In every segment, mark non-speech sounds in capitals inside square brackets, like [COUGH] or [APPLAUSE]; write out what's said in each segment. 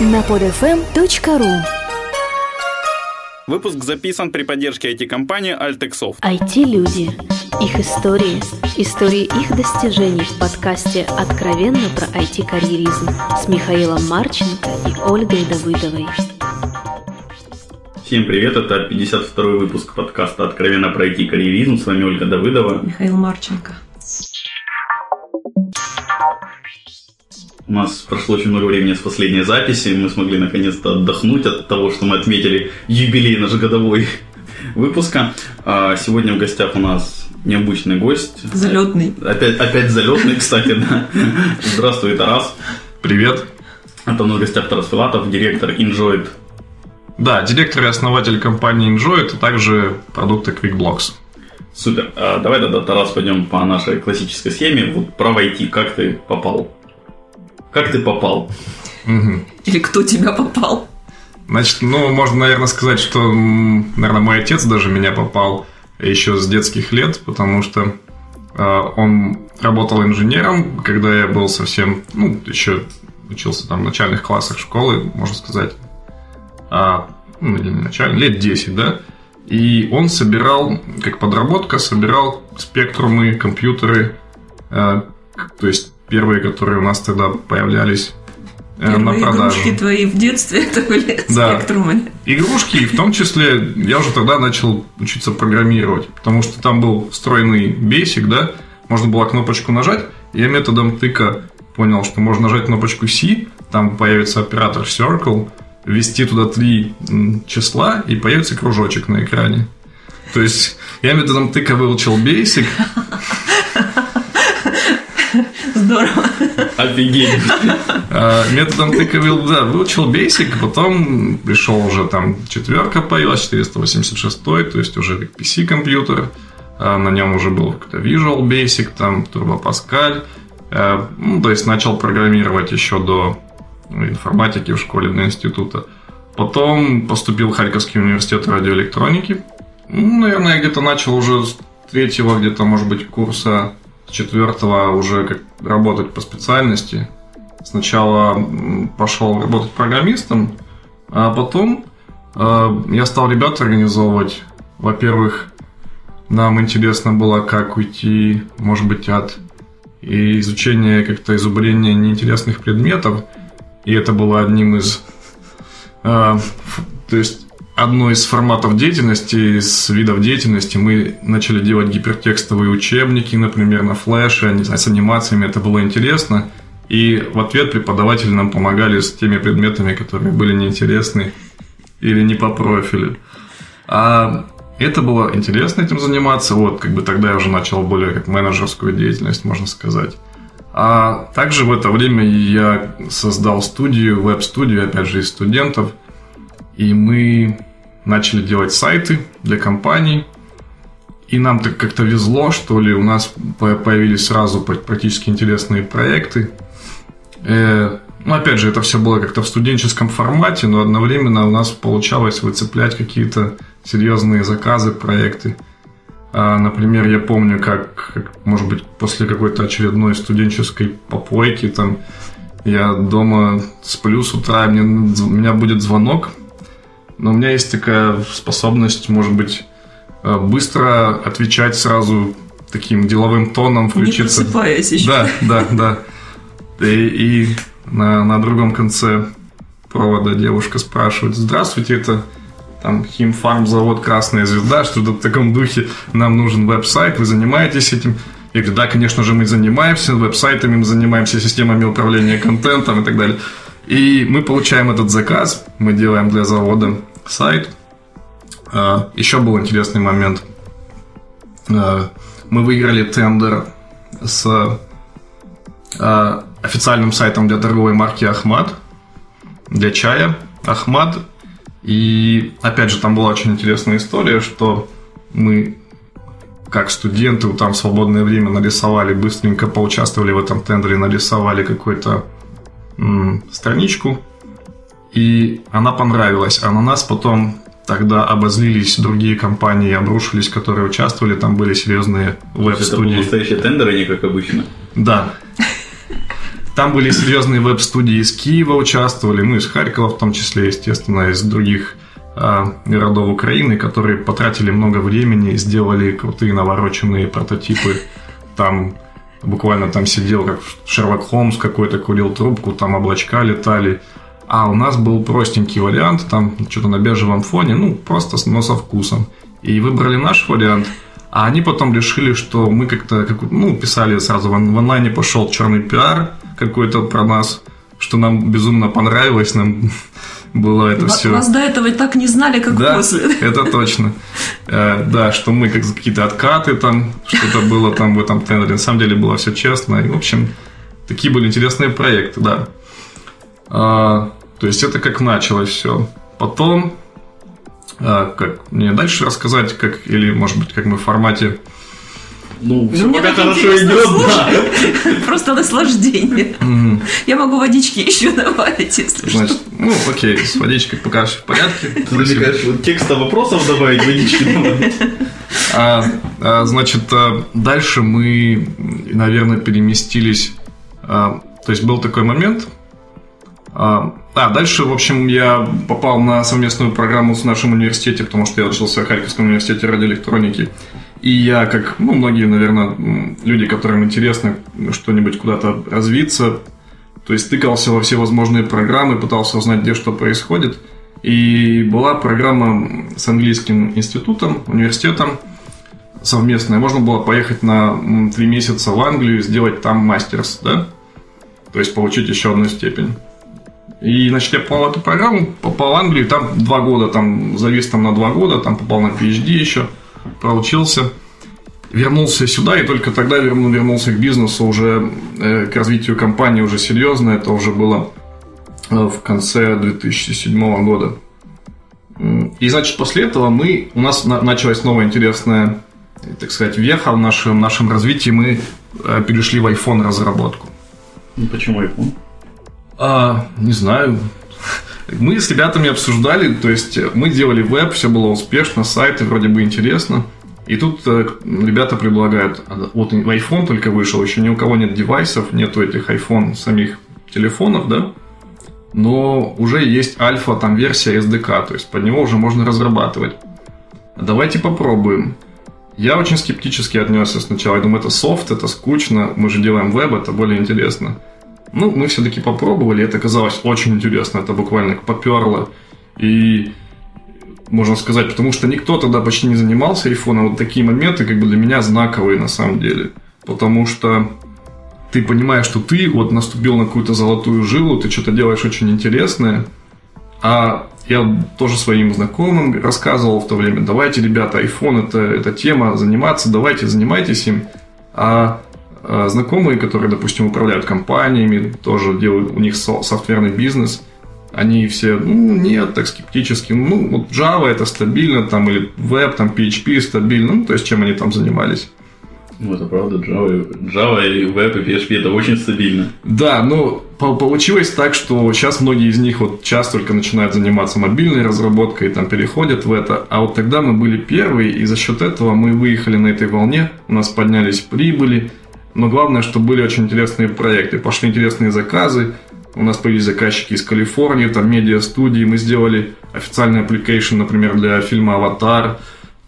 на podfm.ru Выпуск записан при поддержке IT-компании Altexoft. IT-люди. Их истории. Истории их достижений в подкасте «Откровенно про IT-карьеризм» с Михаилом Марченко и Ольгой Давыдовой. Всем привет, это 52 выпуск подкаста «Откровенно про IT-карьеризм». С вами Ольга Давыдова. Михаил Марченко. У нас прошло очень много времени с последней записи. Мы смогли наконец-то отдохнуть от того, что мы отметили юбилей наш годовой [LAUGHS] выпуска. А сегодня в гостях у нас необычный гость. Залетный. Опять, опять залетный, кстати, [LAUGHS] да. Здравствуй, Тарас. Привет. Это у нас в гостях Тарас Филатов, директор Enjoyed. Да, директор и основатель компании Enjoyed, а также продукта QuickBlocks. Супер. А давай тогда, Тарас, пойдем по нашей классической схеме. Вот про IT, как ты попал как ты попал? Или кто тебя попал? Значит, ну, можно, наверное, сказать, что, наверное, мой отец даже меня попал еще с детских лет, потому что э, он работал инженером, когда я был совсем, ну, еще учился там в начальных классах школы, можно сказать, а, ну, или начальных, лет 10, да, и он собирал, как подработка, собирал спектрумы, компьютеры, э, то есть первые, которые у нас тогда появлялись э, Первые на продажу. игрушки твои в детстве [LAUGHS] это были да. спектрумы. Игрушки, и в том числе я уже тогда начал учиться программировать, потому что там был встроенный бейсик, да, можно было кнопочку нажать, и я методом тыка понял, что можно нажать кнопочку C, там появится оператор Circle, ввести туда три числа, и появится кружочек на экране. То есть я методом тыка выучил бейсик, Здорово. Офигеть. А, методом тыка да, выучил Basic, потом пришел уже там четверка появилась, 486, то есть уже как PC-компьютер. А, на нем уже был какой-то Visual Basic, там Turbo Pascal. А, ну, то есть начал программировать еще до информатики в школе, до института. Потом поступил в Харьковский университет радиоэлектроники. Ну, наверное, где-то начал уже с третьего, где-то, может быть, курса четвертого уже как работать по специальности. Сначала пошел работать программистом, а потом э, я стал ребят организовывать. Во-первых, нам интересно было, как уйти, может быть, от изучения как-то изубрения неинтересных предметов. И это было одним из... Э, то есть одно из форматов деятельности, из видов деятельности, мы начали делать гипертекстовые учебники, например, на флеше, с анимациями, это было интересно. И в ответ преподаватели нам помогали с теми предметами, которые были неинтересны или не по профилю. А это было интересно этим заниматься. Вот, как бы тогда я уже начал более как менеджерскую деятельность, можно сказать. А также в это время я создал студию, веб-студию, опять же, из студентов – и мы начали делать сайты для компаний. И нам так как-то везло, что ли, у нас появились сразу практически интересные проекты. Э, ну, опять же, это все было как-то в студенческом формате, но одновременно у нас получалось выцеплять какие-то серьезные заказы, проекты. А, например, я помню, как, как, может быть, после какой-то очередной студенческой попойки, там, я дома сплю с утра, мне, меня будет звонок но у меня есть такая способность, может быть, э, быстро отвечать сразу таким деловым тоном, включиться. Не просыпаясь еще. Да, да, да. И, и на, на другом конце провода девушка спрашивает, здравствуйте, это там химфарм завод Красная Звезда, что-то в таком духе, нам нужен веб-сайт, вы занимаетесь этим? Я говорю, да, конечно же, мы занимаемся веб-сайтами, мы занимаемся системами управления контентом и так далее. И мы получаем этот заказ, мы делаем для завода сайт. А, Еще был интересный момент. А, мы выиграли тендер с а, официальным сайтом для торговой марки Ахмад, для чая Ахмад. И опять же, там была очень интересная история, что мы как студенты, там в свободное время нарисовали, быстренько поучаствовали в этом тендере, нарисовали какую-то страничку, и она понравилась. А на нас потом тогда обозлились другие компании, обрушились, которые участвовали, там были серьезные веб-студии. Это настоящие тендеры, не как обычно? Да. Там были серьезные веб-студии из Киева участвовали, ну, из Харькова в том числе, естественно, из других а, городов Украины, которые потратили много времени сделали крутые навороченные прототипы. Там буквально там сидел как Шерлок Холмс какой-то, курил трубку, там облачка летали. А у нас был простенький вариант, там что-то на бежевом фоне, ну, просто, но со вкусом. И выбрали наш вариант, а они потом решили, что мы как-то, как, ну, писали сразу в, онлайне пошел черный пиар какой-то про нас, что нам безумно понравилось, нам [LAUGHS] было это все. Вас до этого так не знали, как да, после. [LAUGHS] Это точно. Э, да, что мы как какие-то откаты там, что-то было там в этом тендере. На самом деле было все честно. И, в общем, такие были интересные проекты, да. А, то есть это как началось все. Потом, а, как мне дальше рассказать, как или может быть, как мы в формате ну, все пока хорошо идет, да. [LAUGHS] Просто наслаждение. Я могу водички еще добавить, если Значит, что. Ну, окей, с водичкой пока все в порядке. Ты намекаешь, вот текста вопросов добавить, водички добавить. А, а, значит, а, дальше мы, наверное, переместились. А, то есть был такой момент. А, а, дальше, в общем, я попал на совместную программу с нашим университетом, потому что я учился в Харьковском университете радиоэлектроники. И я, как ну, многие, наверное, люди, которым интересно что-нибудь куда-то развиться, то есть тыкался во все возможные программы, пытался узнать, где что происходит. И была программа с английским институтом, университетом совместная. Можно было поехать на три месяца в Англию и сделать там мастерс, да? То есть получить еще одну степень. И, значит, я попал в эту программу, попал в Англию, там два года, там завис там на два года, там попал на PhD еще – проучился, вернулся сюда, и только тогда вернулся к бизнесу уже, э, к развитию компании уже серьезно. Это уже было э, в конце 2007 года. И, значит, после этого мы, у нас началась новая интересная, так сказать, веха в нашем, нашем развитии. Мы э, перешли в iPhone разработку. Почему iPhone? А, не знаю. Мы с ребятами обсуждали, то есть мы делали веб, все было успешно, сайты вроде бы интересно. И тут э, ребята предлагают, «А, вот iPhone только вышел, еще ни у кого нет девайсов, нету этих iPhone самих телефонов, да, но уже есть альфа, там версия SDK, то есть под него уже можно разрабатывать. Давайте попробуем. Я очень скептически отнесся сначала. Я думаю, это софт, это скучно, мы же делаем веб, это более интересно. Ну, мы все-таки попробовали, это казалось очень интересно, это буквально поперло. И можно сказать, потому что никто тогда почти не занимался айфоном. Вот такие моменты как бы для меня знаковые на самом деле. Потому что ты понимаешь, что ты вот наступил на какую-то золотую жилу, ты что-то делаешь очень интересное, а я тоже своим знакомым рассказывал в то время, давайте, ребята, iPhone это, это тема, заниматься, давайте, занимайтесь им. А знакомые, которые, допустим, управляют компаниями, тоже делают у них софтверный бизнес, они все, ну, нет, так скептически, ну, вот Java это стабильно, там, или Web, там, PHP стабильно, ну, то есть, чем они там занимались. Ну, это правда, Java, Java и Web и PHP это очень стабильно. Да, но получилось так, что сейчас многие из них вот сейчас только начинают заниматься мобильной разработкой, там переходят в это, а вот тогда мы были первые, и за счет этого мы выехали на этой волне, у нас поднялись прибыли, но главное, что были очень интересные проекты. Пошли интересные заказы. У нас появились заказчики из Калифорнии, там медиа-студии. Мы сделали официальный application, например, для фильма «Аватар».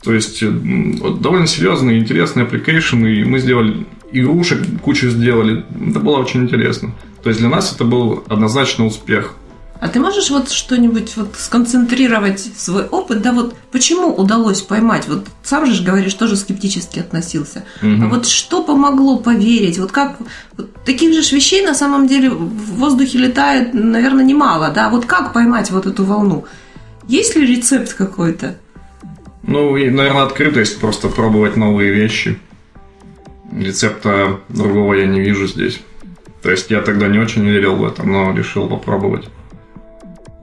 То есть довольно серьезный, интересный application. И мы сделали игрушек, кучу сделали. Это было очень интересно. То есть для нас это был однозначно успех. А ты можешь вот что-нибудь вот сконцентрировать свой опыт, да, вот почему удалось поймать? Вот сам же говоришь, тоже скептически относился. Угу. А вот что помогло поверить? Вот как вот таких же вещей на самом деле в воздухе летает, наверное, немало, да? Вот как поймать вот эту волну? Есть ли рецепт какой-то? Ну, и, наверное, открытость, просто пробовать новые вещи. Рецепта другого я не вижу здесь. То есть я тогда не очень верил в это, но решил попробовать.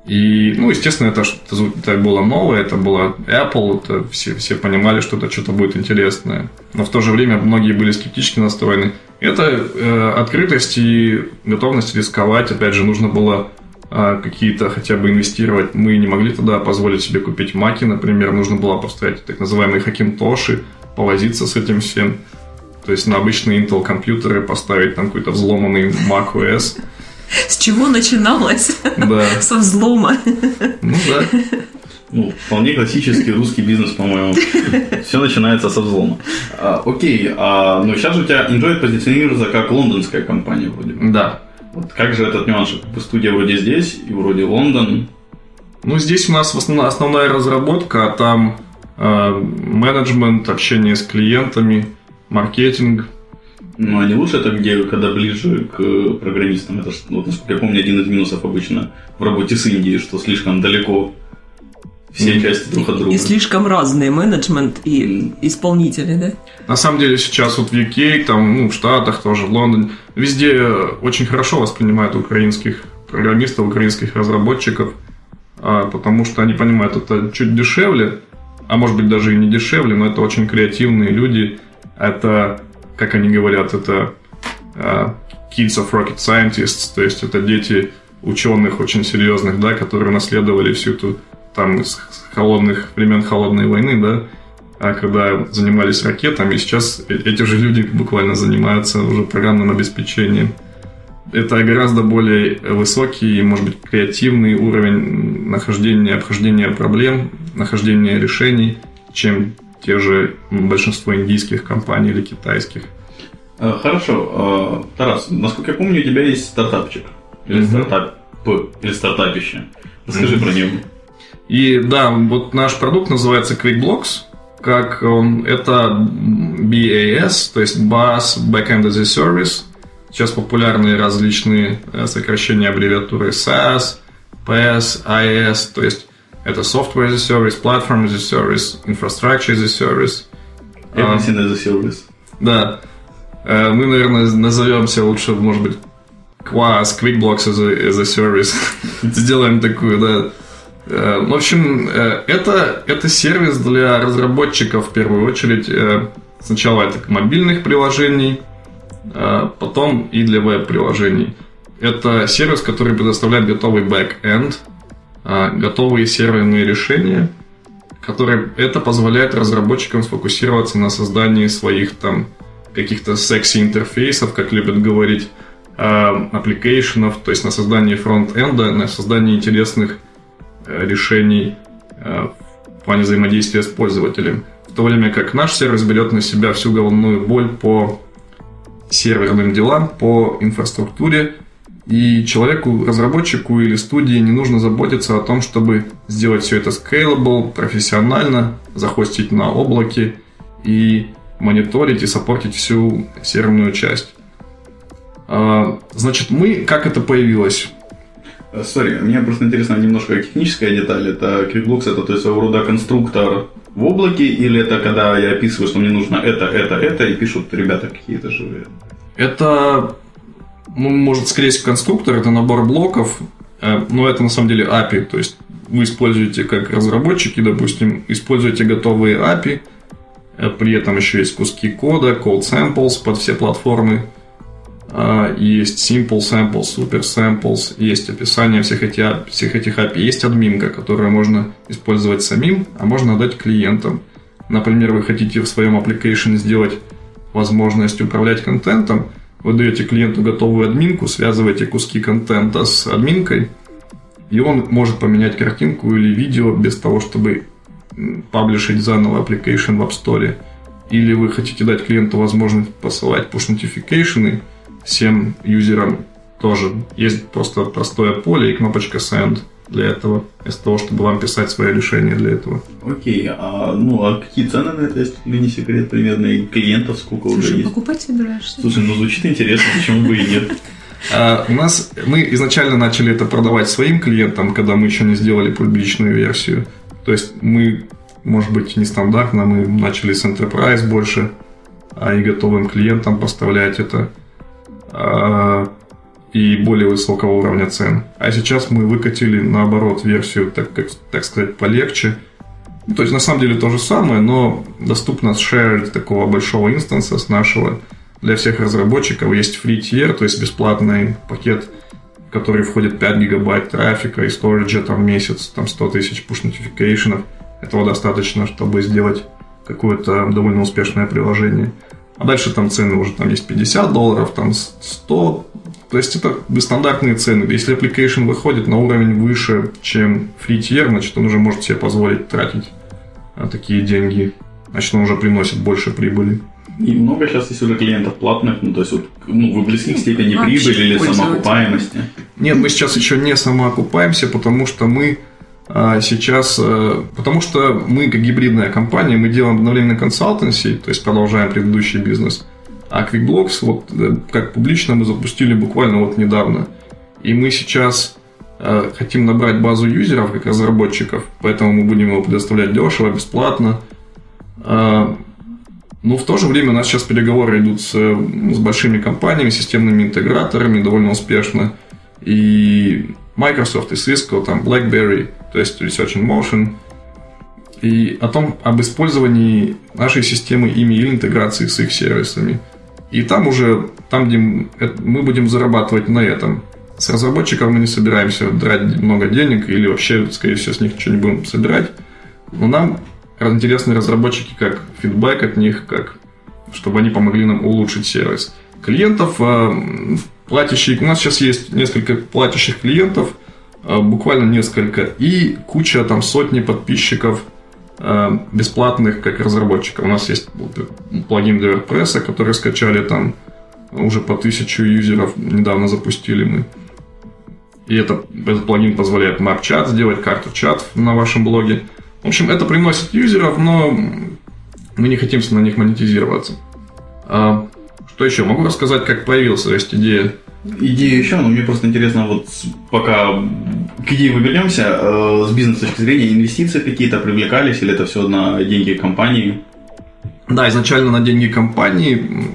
И, ну, естественно, это, это было новое, это было Apple, это все, все понимали, что это что-то будет интересное. Но в то же время многие были скептически настроены. Это э, открытость и готовность рисковать. Опять же, нужно было э, какие-то хотя бы инвестировать. Мы не могли тогда позволить себе купить маки, например. Нужно было поставить так называемые хакинтоши, повозиться с этим всем. То есть на обычные Intel компьютеры поставить там какой-то взломанный Mac OS. С чего начиналось? Да. Со взлома. Ну да. Ну, вполне классический русский бизнес, по-моему. Все начинается со взлома. А, окей, а, но сейчас же у тебя Android позиционируется как лондонская компания вроде бы. Да. Вот как же этот нюанс? Студия вроде здесь и вроде Лондон. Ну, здесь у нас основная разработка, а там э, менеджмент, общение с клиентами, маркетинг. Ну, а не лучше это где, когда ближе к программистам? Это, ж, вот, насколько я помню, один из минусов обычно в работе с Индией, что слишком далеко все части друг от друга. И слишком разные менеджмент и исполнители, да? На самом деле сейчас вот в UK, там, ну, в Штатах тоже, в Лондоне, везде очень хорошо воспринимают украинских программистов, украинских разработчиков, а, потому что они понимают, это чуть дешевле, а может быть даже и не дешевле, но это очень креативные люди, это, как они говорят, это а, kids of rocket scientists, то есть это дети ученых очень серьезных, да, которые наследовали всю эту там из холодных времен холодной войны, да, а когда занимались ракетами, сейчас э, эти же люди буквально занимаются уже программным обеспечением. Это гораздо более высокий, может быть, креативный уровень нахождения, обхождения проблем, нахождения решений, чем те же большинство индийских компаний или китайских. Э, хорошо. Э, Тарас, насколько я помню, у тебя есть стартапчик. Или mm-hmm. стартап, или стартапище. Расскажи mm-hmm. про него. И да, вот наш продукт называется QuickBlocks. Как он, это BAS, то есть BAS, Backend as a Service. Сейчас популярны различные э, сокращения аббревиатуры SaaS, PS, IS, то есть это Software as a Service, Platform as a Service, Infrastructure as a Service. Everything as a Service. Да. Э, мы, наверное, назовемся лучше, может быть, QaaS, QuickBlox as a, as a Service. [LAUGHS] Сделаем такую, да, Э, в общем, э, это, это сервис для разработчиков в первую очередь. Сначала это мобильных приложений, потом и для веб-приложений. Это сервис, который предоставляет готовый back-end, готовые серверные решения, которые это позволяет разработчикам сфокусироваться на создании своих там каких-то секси-интерфейсов, как любят говорить, application ов, то есть на создании front-end а, на создании интересных Э, решений э, в плане взаимодействия с пользователем. В то время как наш сервис берет на себя всю головную боль по серверным делам, по инфраструктуре, и человеку, разработчику или студии не нужно заботиться о том, чтобы сделать все это scalable, профессионально, захостить на облаке и мониторить и саппортить всю серверную часть. А, значит, мы, как это появилось? Э, сори, мне просто интересна немножко техническая деталь. Это QuickBooks, это то есть своего рода конструктор в облаке, или это когда я описываю, что мне нужно это, это, это, и пишут ребята какие-то живые? Это, ну, может, всего, конструктор, это набор блоков, э, но это на самом деле API, то есть вы используете как разработчики, допустим, используете готовые API, э, при этом еще есть куски кода, code samples под все платформы, а, есть simple samples, super samples, есть описание всех, эти, всех этих API, есть админка, которую можно использовать самим, а можно отдать клиентам. Например, вы хотите в своем application сделать возможность управлять контентом, вы даете клиенту готовую админку, связываете куски контента с админкой, и он может поменять картинку или видео без того, чтобы паблишить заново application в App Store. Или вы хотите дать клиенту возможность посылать push-notification, всем юзерам тоже есть просто простое поле и кнопочка Send для этого, вместо того, чтобы вам писать свое решение для этого. Окей, а, ну а какие цены на это, если не секрет, примерно, и клиентов сколько Слушай, уже есть? покупать собираешься? Слушай, ну звучит интересно, почему бы и нет. А, у нас мы изначально начали это продавать своим клиентам, когда мы еще не сделали публичную версию. То есть мы, может быть, нестандартно, мы начали с Enterprise больше, а и готовым клиентам поставлять это. И более высокого уровня цен. А сейчас мы выкатили наоборот версию, так, как, так сказать, полегче. То есть на самом деле то же самое, но доступно shared такого большого инстанса с нашего для всех разработчиков. Есть free tier, то есть бесплатный пакет, в который входит 5 гигабайт трафика и сториджа там в месяц, там 100 тысяч push notification. Этого достаточно, чтобы сделать какое-то довольно успешное приложение. а дальше там цены уже там есть 50 долларов, там 100. То есть это стандартные цены. Если application выходит на уровень выше, чем free tier, значит он уже может себе позволить тратить а, такие деньги. Значит, он уже приносит больше прибыли. И много сейчас есть уже клиентов платных, ну, то есть, вот, ну, вы близки к степени Вообще прибыли или самоокупаемости. Нет, мы сейчас еще не самоокупаемся, потому что мы а, сейчас, э, потому что мы как гибридная компания, мы делаем обновление консалтенси, то есть продолжаем предыдущий бизнес. А QuickBlocks, вот э, как публично мы запустили буквально вот недавно. И мы сейчас э, хотим набрать базу юзеров как разработчиков, поэтому мы будем его предоставлять дешево, бесплатно. А, Ну, в то же время у нас сейчас переговоры идут с, э, с большими компаниями, системными интеграторами довольно успешно. И Microsoft, и Cisco, там BlackBerry, то есть Research in Motion. И о том, об использовании нашей системы ими или интеграции с их сервисами. И там уже, там, где э- мы будем зарабатывать на этом. С разработчиков мы не собираемся драть много денег или вообще, скорее всего, с них ничего не будем собирать. Но нам интересны разработчики как фидбэк от них, как чтобы они помогли нам улучшить сервис. Клиентов, э, платящих, у нас сейчас есть несколько платящих клиентов, э, буквально несколько, и куча, там, сотни подписчиков бесплатных как разработчиков. У нас есть плагин для WordPress, который скачали там уже по тысячу юзеров, недавно запустили мы. И это, этот плагин позволяет map-чат сделать, карту чат на вашем блоге. В общем, это приносит юзеров, но мы не хотим на них монетизироваться. А, что еще? Могу рассказать, как появилась есть идея. Идея еще, но мне просто интересно, вот пока к идее мы вернемся, э, с бизнес точки зрения, инвестиции какие-то привлекались, или это все на деньги компании? Да, изначально на деньги компании.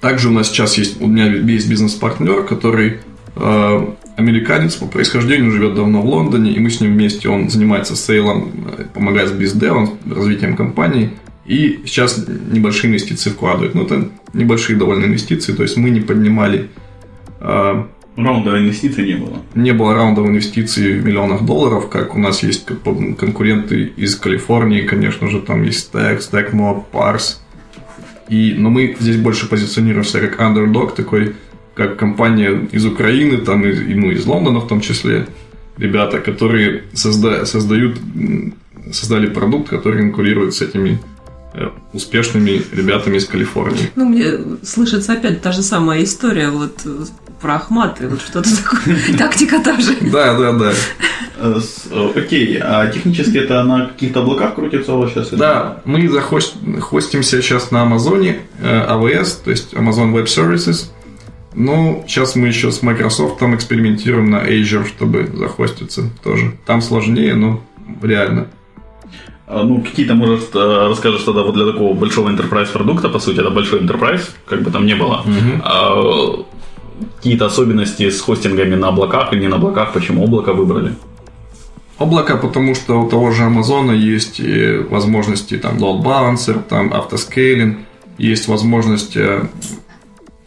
Также у нас сейчас есть, у меня есть бизнес-партнер, который э, американец по происхождению, живет давно в Лондоне, и мы с ним вместе, он занимается сейлом, э, помогает с бездевом, развитием компании, и сейчас небольшие инвестиции вкладывает. Ну, это небольшие довольно инвестиции, то есть мы не поднимали Раунда инвестиций не было. не было раундов инвестиций в миллионах долларов, как у нас есть кон- конкуренты из Калифорнии, конечно же, там есть Stack, StackMob, Parse. И, но мы здесь больше позиционируемся как underdog, такой, как компания из Украины, там, и, ну, из Лондона в том числе, ребята, которые созда- создают, создали продукт, который конкурирует с этими э, успешными ребятами из Калифорнии. Ну, мне слышится опять та же самая история вот э, про Ахматы, вот что-то [LAUGHS] такое. Тактика та же. Да, да, да. Э, э, Окей, а технически это на каких-то облаках крутится у вас сейчас? Да, мы захостимся сейчас на Амазоне, э, AWS, то есть Amazon Web Services. Ну, сейчас мы еще с Microsoft экспериментируем на Azure, чтобы захоститься тоже. Там сложнее, но реально. А, Ну, какие-то, может, э, расскажешь тогда вот для такого большого enterprise продукта, по сути, это большой enterprise, как бы там ни было. А, Какие-то особенности с хостингами на облаках или не на облаках, почему облако выбрали? Облако, потому что у того же Амазона есть и возможности там load balancer, там автоскейлинг, есть возможность э,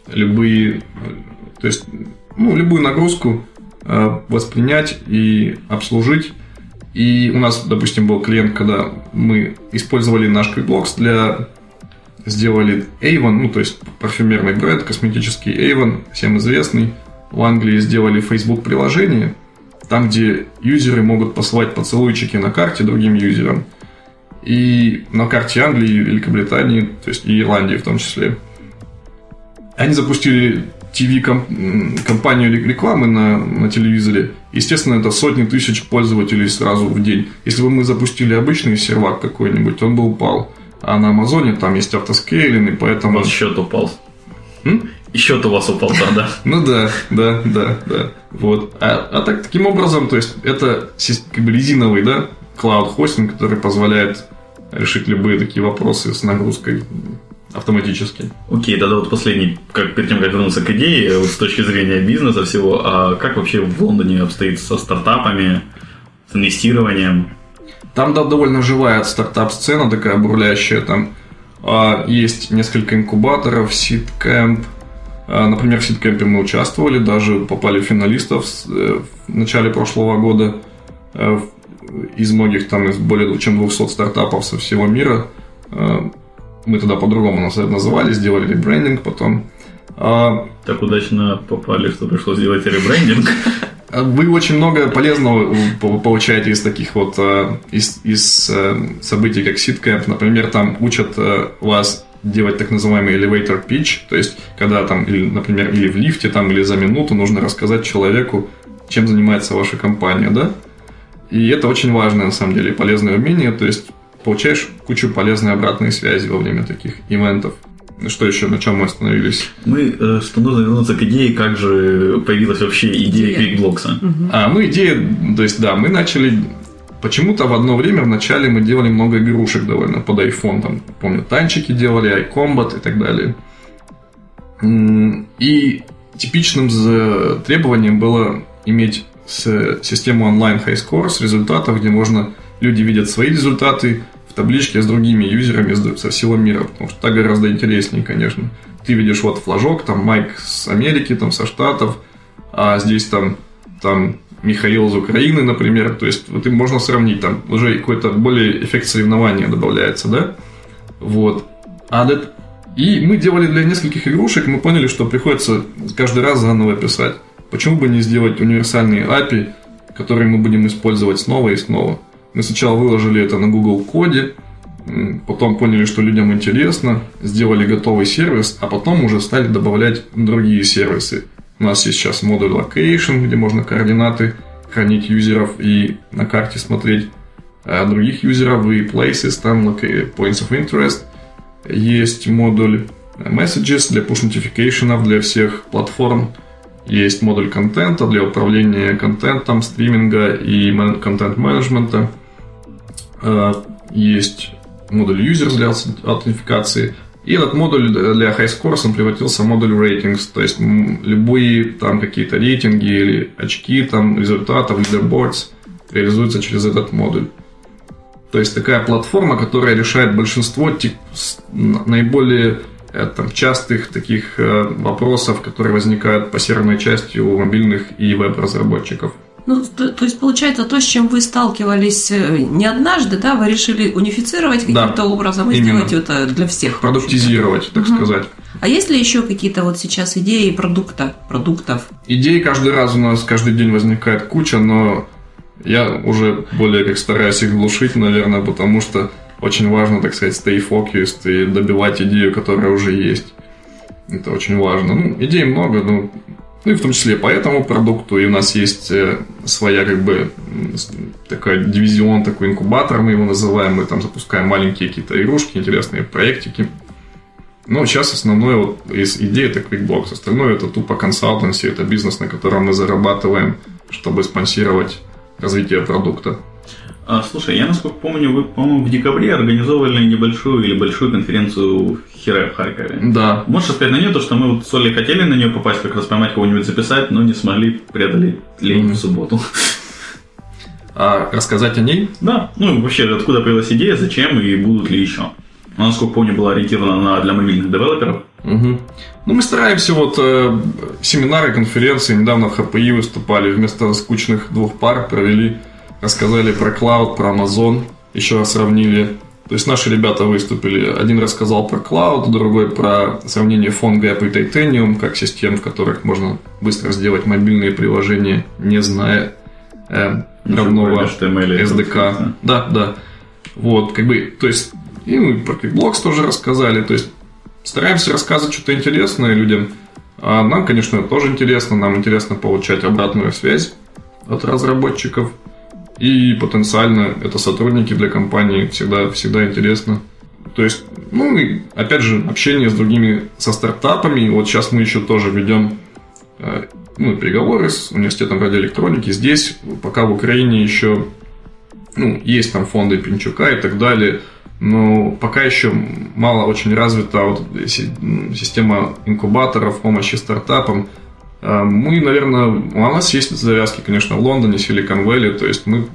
любые, э, то есть, ну, любую нагрузку э, воспринять и обслужить. И у нас, допустим, был клиент, когда мы использовали наш QuickBlocks для сделали Avon, ну, то есть парфюмерный бренд, косметический Avon, всем известный. В Англии сделали Facebook приложение, там, где юзеры могут посылать поцелуйчики на карте другим юзерам. И на карте Англии, Великобритании, то есть и Ирландии в том числе. Они запустили TV-компанию рекламы на, на телевизоре. Естественно, это сотни тысяч пользователей сразу в день. Если бы мы запустили обычный сервак какой-нибудь, он бы упал. А на Амазоне там есть автоскейлинг, и поэтому... вас счет упал. М? И счет у вас упал, да, да. [LAUGHS] Ну да, да, да, да. Вот. А, а так, таким образом, то есть это как бы резиновый, да, клауд-хостинг, который позволяет решить любые такие вопросы с нагрузкой автоматически. Окей, тогда вот последний, как перед тем, как вернуться к идее, вот с точки зрения бизнеса всего, а как вообще в Лондоне обстоит со стартапами, с инвестированием? Там да, довольно живая стартап-сцена такая бурлящая. Там а, есть несколько инкубаторов, SeedCamp. А, например, в SeedCamp мы участвовали, даже попали в финалистов э, в начале прошлого года. Э, из многих, там, из более чем 200 стартапов со всего мира. Мы тогда по-другому называли, сделали ребрендинг потом. А, так удачно попали, что пришлось сделать ребрендинг. Вы очень много полезного получаете из таких вот а, из, из э, событий, как SeedCamp. Например, там учат э, вас делать так называемый elevator pitch, то есть когда там, или, например, или в лифте, там, или за минуту нужно рассказать человеку, чем занимается ваша компания, да? И это очень важное, на самом деле, полезное умение, то есть получаешь кучу полезной обратной связи во время таких ивентов. Что еще, на чем мы остановились? Мы, э, что нужно вернуться к идее, как же появилась вообще идея QuickBlocks. Угу. А, ну идея, то есть да, мы начали Почему-то в одно время в начале мы делали много игрушек довольно под iPhone. Там, помню, танчики делали, iCombat и так далее. И типичным требованием было иметь систему онлайн high scores результатов, где можно люди видят свои результаты табличке с другими юзерами со всего мира, потому что так гораздо интереснее, конечно. Ты видишь вот флажок, там Майк с Америки, там со Штатов, а здесь там, там Михаил из Украины, например. То есть вот им можно сравнить, там уже какой-то более эффект соревнования добавляется, да? Вот. А для... И мы делали для нескольких игрушек, мы поняли, что приходится каждый раз заново писать. Почему бы не сделать универсальные API, которые мы будем использовать снова и снова? Мы сначала выложили это на Google коде, потом поняли, что людям интересно, сделали готовый сервис, а потом уже стали добавлять другие сервисы. У нас есть сейчас модуль Location, где можно координаты хранить юзеров и на карте смотреть а других юзеров и places, там points of interest. Есть модуль Messages для push notification для всех платформ. Есть модуль контента для управления контентом, стриминга и контент-менеджмента. А, есть модуль Users для аутентификации – и этот модуль для High Scores он превратился в модуль Ratings, то есть любые там какие-то рейтинги или очки там результатов, leaderboards реализуются через этот модуль. То есть такая платформа, которая решает большинство тип, наиболее э, там, частых таких э, вопросов, которые возникают по серверной части у мобильных и веб-разработчиков. Ну, то, то есть, получается, то, с чем вы сталкивались э, не однажды, да, вы решили унифицировать каким-то да, образом и именно. сделать это для всех. Продуктизировать, так угу. сказать. А есть ли еще какие-то вот сейчас идеи продукта, продуктов? Идей каждый раз у нас каждый день возникает куча, но я уже более как стараюсь их глушить, наверное, потому что очень важно, так сказать, stay focused и добивать идею, которая уже есть. Это очень важно. Ну, идей много, но ну и в том числе по этому продукту. И у нас есть э, своя как бы такой дивизион, такой инкубатор, мы его называем. Мы там запускаем маленькие какие-то игрушки, интересные проектики. Но сейчас основное вот из идеи это QuickBlocks. Остальное это тупо консалтенси, это бизнес, на котором мы зарабатываем, чтобы спонсировать развитие продукта. А, слушай, я насколько помню, вы, по-моему, в декабре организовывали небольшую или большую конференцию Хире в Харькове. Да. Можешь сказать на нее то, что мы вот с Олей хотели на нее попасть, как раз поймать кого-нибудь записать, но не смогли преодолеть лень mm-hmm. в субботу. А рассказать о ней? Да. Ну, вообще, откуда появилась идея, зачем и будут ли еще? Она, насколько помню, была ориентирована на, для мобильных девелоперов. Угу. Ну, мы стараемся вот э, семинары, конференции. Недавно в ХПИ выступали. Вместо скучных двух пар провели рассказали про клауд, про Amazon, еще раз сравнили. То есть наши ребята выступили. Один рассказал про клауд, другой про сравнение PhoneGap и Titanium, как систем, в которых можно быстро сделать мобильные приложения, не зная э, равного SDK. Да, да. Вот, как бы, то есть, и мы про QuickBlocks тоже рассказали. То есть, стараемся рассказывать что-то интересное людям. А нам, конечно, тоже интересно. Нам интересно получать обратную связь от разработчиков. И потенциально это сотрудники для компании всегда, всегда интересно. То есть, ну и опять же, общение с другими, со стартапами. Вот сейчас мы еще тоже ведем э, ну, переговоры с университетом радиоэлектроники. Здесь, пока в Украине еще ну, есть там фонды Пинчука и так далее, но пока еще мало очень развита вот система инкубаторов помощи стартапам. А, мы, наверное, у нас есть завязки, конечно, в Лондоне, Силикон Вэлли, то есть мы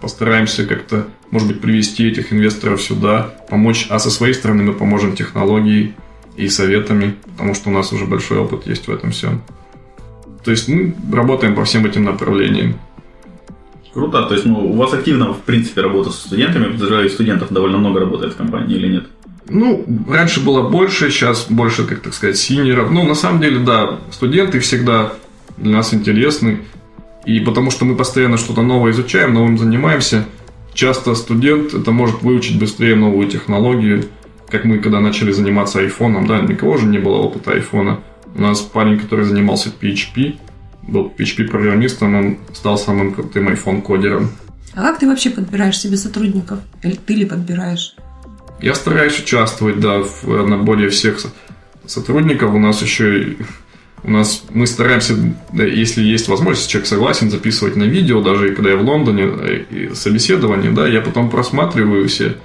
постараемся как-то, может быть, привести этих инвесторов сюда, помочь, а со своей стороны мы поможем технологией и советами, потому что у нас уже большой опыт есть в этом всем. То есть мы работаем по всем этим направлениям. Круто. То есть ну, у вас активно, в принципе, работа с студентами. Подозреваю, студентов довольно много работает в компании или нет? Ну, раньше было больше, сейчас больше, как так сказать, синеров. Ну, на самом деле, да, студенты всегда для нас интересны. И потому что мы постоянно что-то новое изучаем, новым занимаемся, часто студент это может выучить быстрее новую технологию. Как мы когда начали заниматься айфоном, да, никого же не было опыта айфона. У нас парень, который занимался PHP, был PHP-программистом, он стал самым крутым iPhone-кодером. А как ты вообще подбираешь себе сотрудников? Или ты ли подбираешь? Я стараюсь участвовать, да, в наборе всех сотрудников. У нас еще у нас мы стараемся, если есть возможность, человек согласен записывать на видео, даже когда я в Лондоне э, собеседование, да, я потом просматриваю все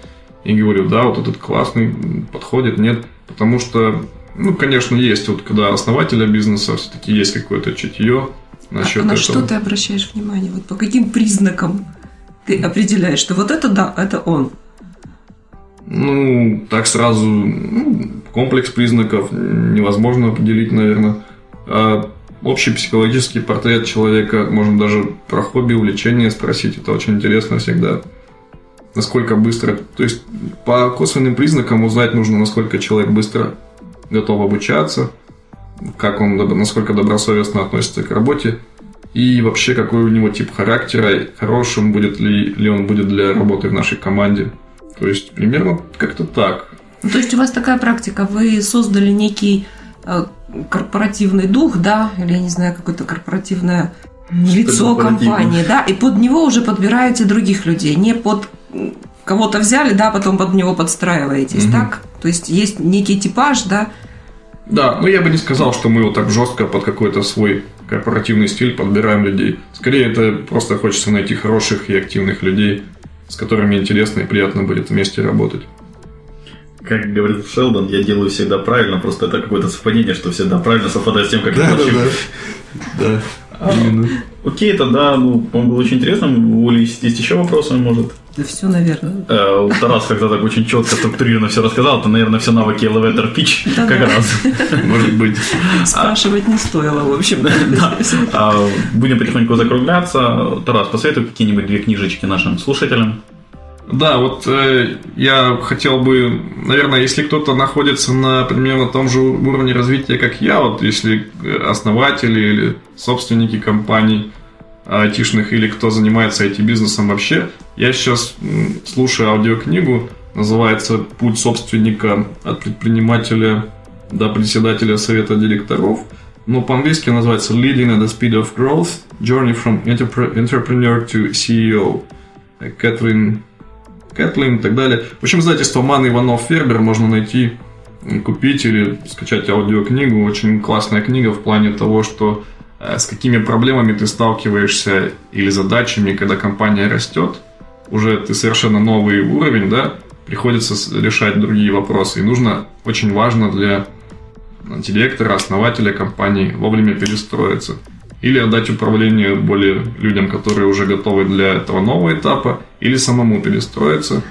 и говорю, да, вот этот классный, подходит, нет, потому что, ну, конечно, есть вот, когда основателя бизнеса все-таки есть какое-то чутье насчет а на этого. что ты обращаешь внимание? Вот по каким признакам ты определяешь, что вот это да, это он? Ну, так сразу ну, комплекс признаков невозможно определить, наверное. А общий психологический портрет человека, можно даже про хобби, увлечение спросить, это очень интересно всегда. Насколько быстро, то есть по косвенным признакам узнать нужно, насколько человек быстро готов обучаться, как он, насколько добросовестно относится к работе, и вообще какой у него тип характера, хорошим будет ли, ли он будет для работы в нашей команде. То есть примерно как-то так. Ну, то есть у вас такая практика, вы создали некий э, корпоративный дух, да, или я не знаю, какое-то корпоративное лицо компании, да, и под него уже подбираете других людей, не под кого-то взяли, да, потом под него подстраиваетесь, угу. так? То есть есть некий типаж, да? Да, но я бы не сказал, что мы вот так жестко под какой-то свой корпоративный стиль подбираем людей. Скорее, это просто хочется найти хороших и активных людей, с которыми интересно и приятно будет вместе работать. Как говорит Шелдон, я делаю всегда правильно, просто это какое-то совпадение, что всегда правильно совпадает с тем, как да, я да, да, да. А, окей, тогда, ну, по-моему, было очень интересно. У Оли есть еще вопросы, может? Да все, наверное. Э, Тарас когда так очень четко, структурированно все рассказал, то, наверное, все навыки elevator pitch да, как да. раз. [LAUGHS] Может быть. Спрашивать не стоило, в общем. [LAUGHS] Да. А, будем потихоньку закругляться. Тарас, посоветуй какие-нибудь две книжечки нашим слушателям. Да, вот э, я хотел бы, наверное, если кто-то находится на примерно том же уровне развития, как я, вот если основатели или собственники компаний айтишных или кто занимается IT-бизнесом вообще, я сейчас слушаю аудиокнигу, называется «Путь собственника от предпринимателя до председателя совета директоров». Но по-английски называется «Leading at the Speed of Growth – Journey from Entrepreneur to CEO». Кэтрин Кэтлин и так далее. В общем, издательство Ман Иванов Фербер можно найти, купить или скачать аудиокнигу. Очень классная книга в плане того, что э, с какими проблемами ты сталкиваешься или задачами, когда компания растет, уже ты совершенно новый уровень, да, приходится решать другие вопросы. И нужно, очень важно для директора, основателя компании вовремя перестроиться или отдать управление более людям, которые уже готовы для этого нового этапа, или самому перестроиться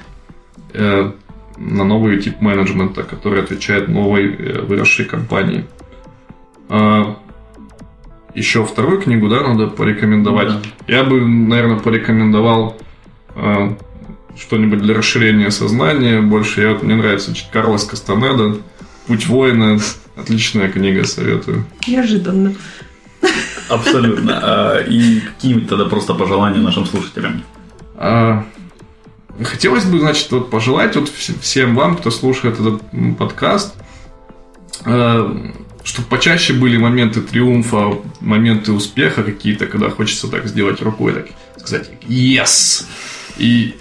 э, на новый тип менеджмента, который отвечает новой э, выросшей компании. А, еще вторую книгу, да, надо порекомендовать. Да. Я бы, наверное, порекомендовал э, что-нибудь для расширения сознания. Больше я, мне нравится Карлос Кастанеда «Путь воина». Отличная книга, советую. Неожиданно. Абсолютно. А, и какие тогда просто пожелания нашим слушателям? А, хотелось бы, значит, вот пожелать вот всем вам, кто слушает этот подкаст, а, чтобы почаще были моменты триумфа, моменты успеха какие-то, когда хочется так сделать рукой, так сказать, yes! И,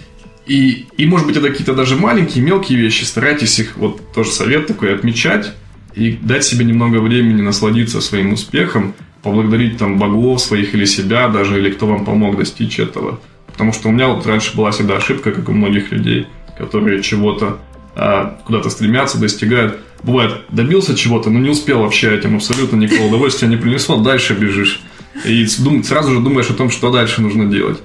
и, и может быть, это какие-то даже маленькие, мелкие вещи, старайтесь их, вот тоже совет такой, отмечать и дать себе немного времени насладиться своим успехом, поблагодарить там богов своих или себя даже, или кто вам помог достичь этого. Потому что у меня вот раньше была всегда ошибка, как у многих людей, которые чего-то а, куда-то стремятся, достигают. Бывает, добился чего-то, но не успел вообще этим абсолютно никакого удовольствия не принесло, дальше бежишь. И сразу же думаешь о том, что дальше нужно делать.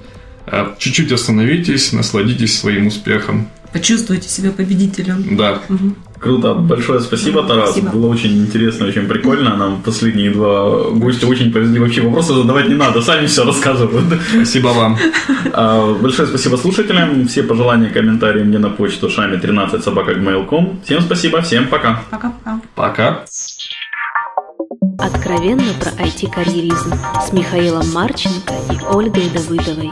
А, чуть-чуть остановитесь, насладитесь своим успехом. Почувствуйте себя победителем. Да. Угу. Круто, большое спасибо, Тарас. Спасибо. Было очень интересно, очень прикольно. Нам последние два гостя очень повезли. Вообще вопросы задавать не надо, сами все рассказывают. Спасибо вам. А, Большое спасибо слушателям. Все пожелания, комментарии мне на почту шами 13 собака Всем спасибо, всем пока. Пока-пока. Пока. Откровенно про IT-карьеризм с Михаилом Марченко и Ольгой Давыдовой.